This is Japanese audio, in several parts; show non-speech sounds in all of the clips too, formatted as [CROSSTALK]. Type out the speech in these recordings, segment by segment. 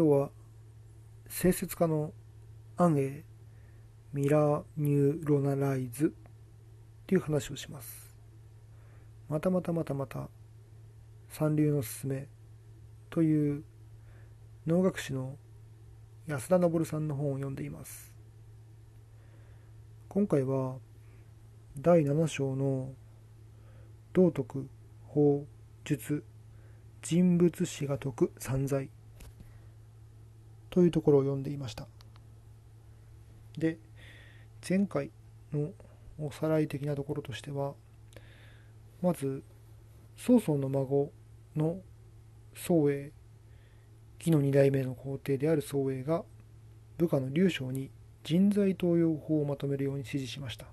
今日は生説家の暗影ミラーニューロナライズっていう話をします。またまたまたまた三流のすすめという能楽師の安田昇さんの本を読んでいます。今回は第7章の道徳法術人物史が説く散財。というところを読んでいました。で前回のおさらい的なところとしてはまず曹操の孫の宋英紀の2代目の皇帝である宋英が部下の劉将に人材登用法をまとめるように指示しました。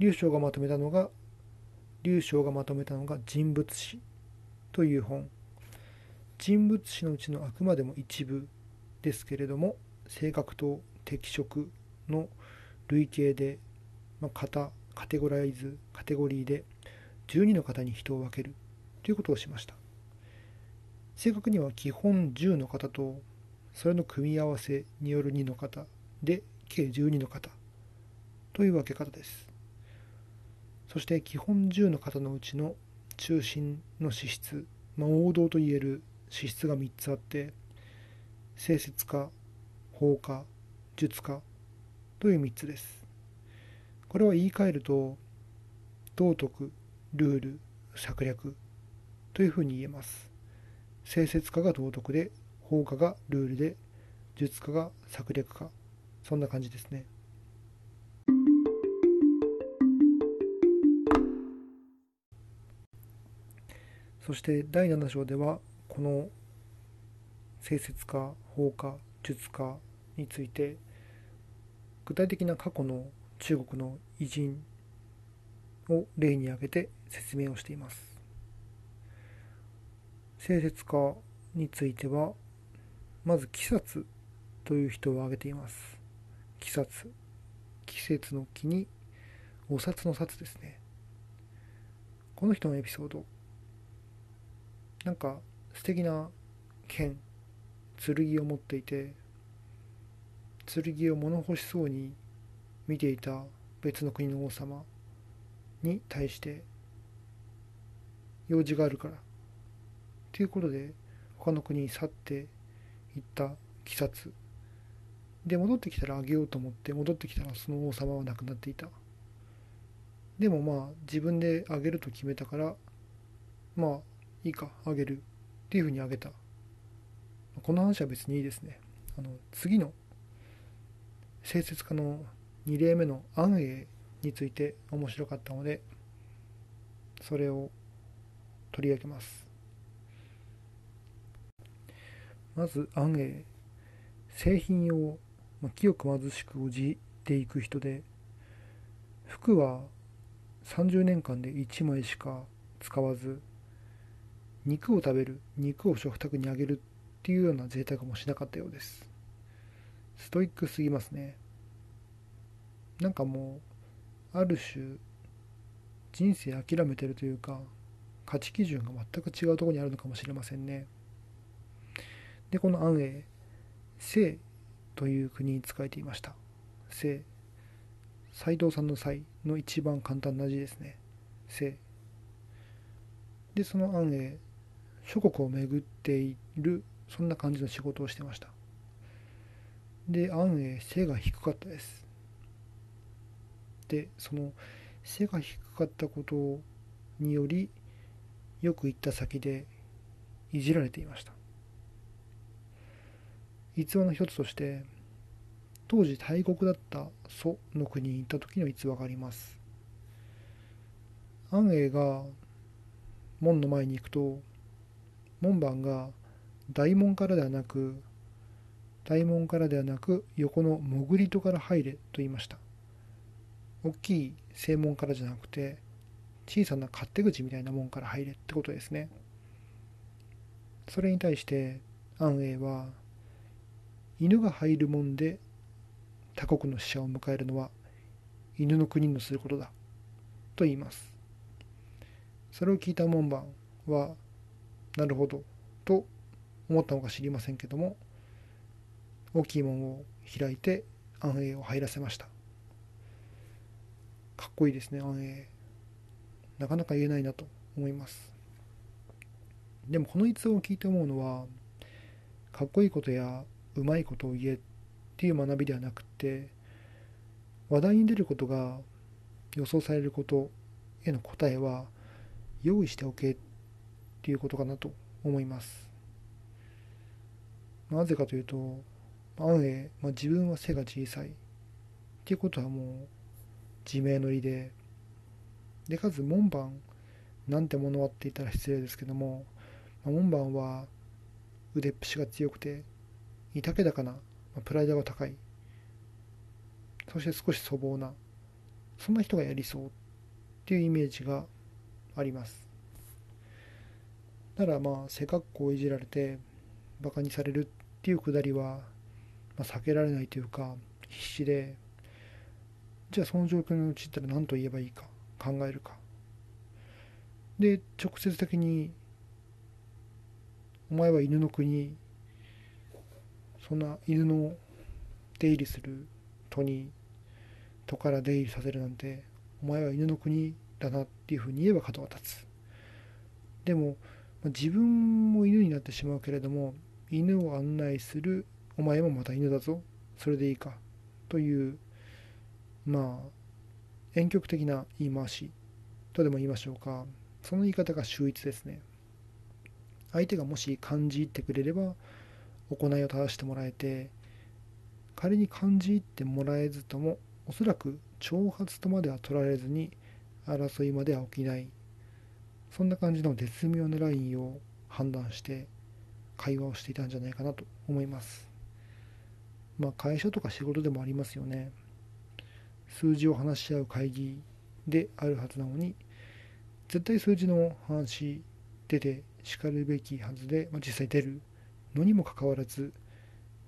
劉将がまとめたのが劉将がまとめたのが人物史という本。人物史のうちのあくまでも一部ですけれども性格と適色の類型で、まあ、型カテゴライズカテゴリーで12の型に人を分けるということをしました。正確には基本10の型とそれの組み合わせによる2の型で計12の型という分け方です。そして基本10の型のうちの中心の資質、まあ、王道といえる資質が3つあって清説家法家術家という3つです。これは言い換えると道徳ルール策略というふうに言えます。清説家が道徳で法家がルールで術家が策略家そんな感じですね。そして第7章ではこの清説家法家術家について具体的な過去の中国の偉人を例に挙げて説明をしています。清説家についてはまず季札という人を挙げています。季札季節の木にお札の札ですね。この人のエピソード。なんか素敵な剣剣を持っていて剣を物欲しそうに見ていた別の国の王様に対して用事があるからということで他の国に去っていった鬼殺。で戻ってきたらあげようと思って戻ってきたらその王様は亡くなっていた。でもまあ自分であげると決めたからまあいいかあげる。っていうふうにあげた。この話は別にいいですね。あの次の清説家の2例目の安永について面白かったのでそれを取り上げます。まず安永製品用、まあ、清く貧しくおじていく人で服は30年間で1枚しか使わず肉を食べる肉を食卓にあげるっていうような贅沢もしなかったようです。ストイックすぎますね。なんかもうある種人生諦めてるというか価値基準が全く違うところにあるのかもしれませんね。でこの安永清という国に仕えていました。清斎藤さんの斎の一番簡単な字ですね。清でその安永諸国を巡っているそんな感じの仕事をしてました。で安永背が低かったです。でその背が低かったことによりよく行った先でいじられていました。逸話の一つとして当時大国だった蘇の国に行った時の逸話があります。安永が門の前に行くと門番が大門からではなく大門からではなく横の潜り戸から入れと言いました。大きい正門からじゃなくて小さな勝手口みたいな門から入れってことですね。それに対して安永は犬が入る門で他国の死者を迎えるのは犬の国のすることだと言います。それを聞いた門番はなるほど。と思ったのか知りませんけども大きい門を開いて安永を入らせました。かっこいいですね安永なかなか言えないなと思います。でもこの逸話を聞いて思うのはかっこいいことやうまいことを言えっていう学びではなくて話題に出ることが予想されることへの答えは用意しておけってっていうことかなと思います。なぜかというと安永、まあ、自分は背が小さい。っていうことはもう自明の理で。でかつ門番なんてものはって言ったら失礼ですけども、まあ、門番は腕っぷしが強くていたけだかな、まあ、プライドが高い。そして少し粗暴なそんな人がやりそうっていうイメージがあります。だからまあ背格好をいじられてバカにされるっていうくだりは、まあ、避けられないというか必死でじゃあその状況に陥ったら何と言えばいいか考えるか。で直接的にお前は犬の国そんな犬の出入りする戸に戸から出入りさせるなんてお前は犬の国だなっていうふうに言えば角が立つ。でも自分も犬になってしまうけれども犬を案内するお前もまた犬だぞそれでいいかというまあ婉曲的な言い回しとでも言いましょうか。その言い方が秀逸ですね。相手がもし感じ入ってくれれば行いを正してもらえて仮に感じ入ってもらえずともおそらく挑発とまでは取られずに争いまでは起きない。そんな感じの絶妙なラインを判断して会話をしていたんじゃないかなと思います。まあ会社とか仕事でもありますよね。数字を話し合う会議であるはずなのに絶対数字の話出てしかるべきはずで、まあ、実際出るのにもかかわらず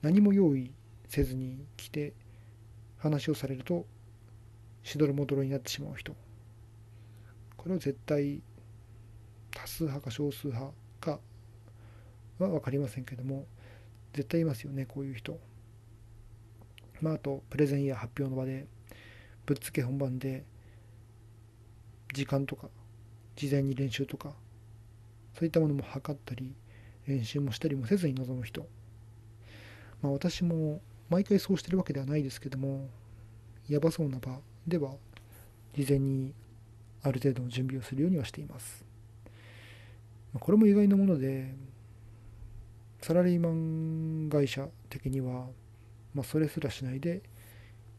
何も用意せずに来て話をされるとしどろもどろになってしまう人。これは絶対多数派か少数派かは分かりませんけども絶対いますよねこういう人。まああとプレゼンや発表の場でぶっつけ本番で時間とか事前に練習とかそういったものも測ったり練習もしたりもせずに臨む人。まあ私も毎回そうしてるわけではないですけどもやばそうな場では事前にある程度の準備をするようにはしています。これも意外なものでサラリーマン会社的には、まあ、それすらしないで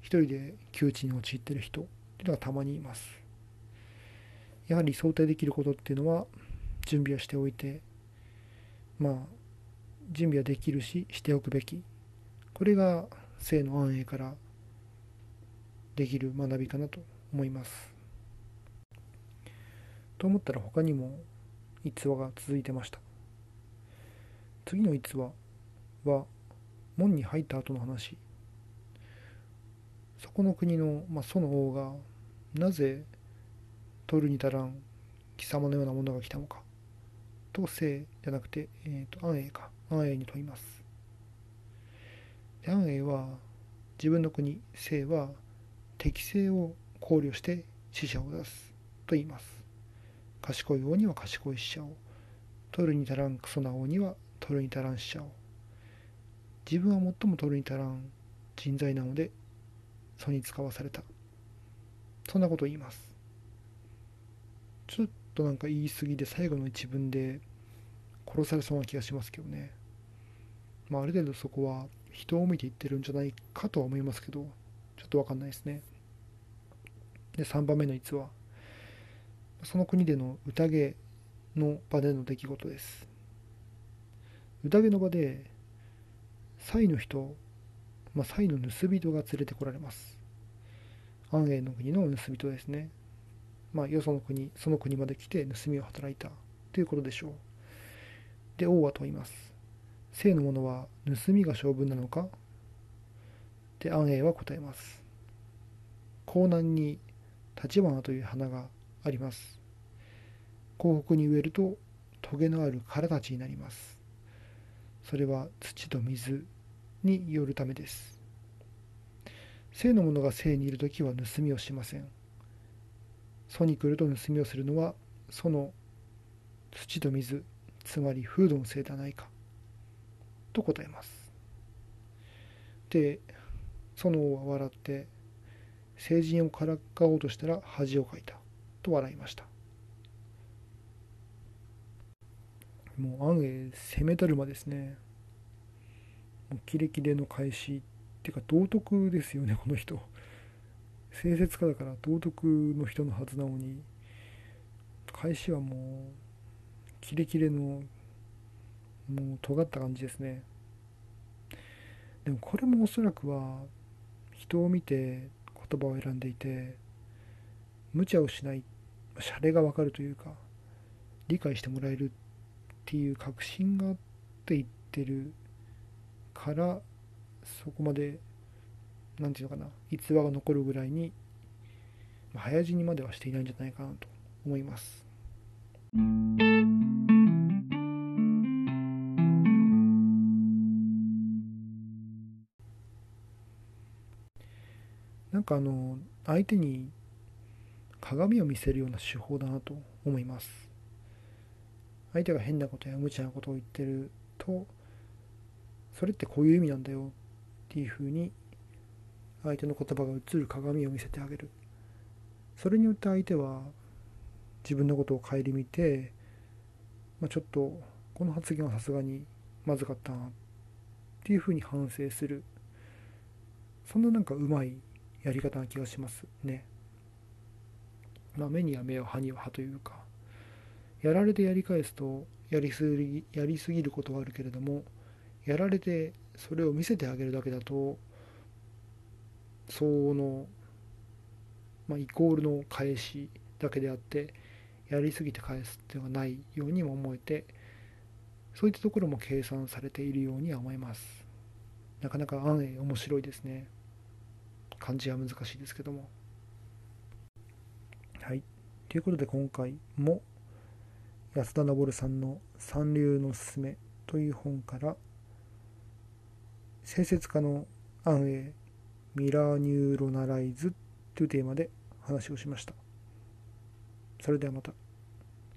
一人で窮地に陥ってる人っていうのがたまにいます。やはり想定できることっていうのは準備をしておいてまあ準備はできるししておくべき。これが性の安永からできる学びかなと思います。と思ったら他にも逸話が続いてました。次の逸話は門に入った後の話。そこの国の、まあ、祖の王がなぜ取るに足らん貴様のようなものが来たのか。と姓じゃなくて、えーと、安永か。安永に問います。安永は自分の国姓は適正を考慮して死者を出す。と言います。賢い王には賢い死者を。取るに足らんクソな王には取るに足らん死者を。自分は最も取るに足らん人材なので祖に使わされた。そんなことを言います。ちょっとなんか言い過ぎで最後の一文で殺されそうな気がしますけどね。まあある程度そこは人を見て言ってるんじゃないかとは思いますけどちょっとわかんないですね。で3番目の逸話。その国での宴の場での出来事です宴の場でサイの人まあ、サイの盗人が連れてこられます。安永の国の盗人ですね。まあ、よその国、その国まで来て盗みを働いたということでしょう。で、王は問います。生の者は盗みが性分なのか？で、安永は答えます。江南に立花という花があります。広北に植えるとトゲのある殻たちになります。それは土と水によるためです。性の者が性にいる時は盗みをしません。祖に来ると盗みをするのはその土と水つまり風土のせいではないか。と答えます。でその王は笑って成人をからかおうとしたら恥をかいた。と笑いました。もう暗影攻めたるまですね。もうキレキレの返しっていうか道徳ですよね [LAUGHS] この人。清節家だから道徳の人のはずなのに。返しはもうキレキレのもう尖った感じですね。でもこれもおそらくは人を見て言葉を選んでいて無茶をしないシャレがわかるというか理解してもらえるっていう確信があって言ってるからそこまで何て言うのかな逸話が残るぐらいに早死にまではしていないんじゃないかなと思います。なんかあの相手に鏡を見せるような手法だなと思います。相手が変なことや無茶なことを言ってるとそれってこういう意味なんだよっていうふうに相手の言葉が映る鏡を見せてあげる。それによって相手は自分のことを顧みて、まあ、ちょっとこの発言はさすがにまずかったなっていうふうに反省する。そんななんかうまいやり方な気がしますね。まあ、目には目を歯には歯というか。やられてやり返すとやりすぎやりすぎることはあるけれどもやられてそれを見せてあげるだけだとその、まあ、イコールの返しだけであってやりすぎて返すっていうのがないようにも思えてそういったところも計算されているようには思います。なかなか案面白いですね。漢字は難しいですけども。ということで今回も安田昇さんの「三流のすすめ」という本から清節家の安永ミラーニューロナライズというテーマで話をしました。それではまた。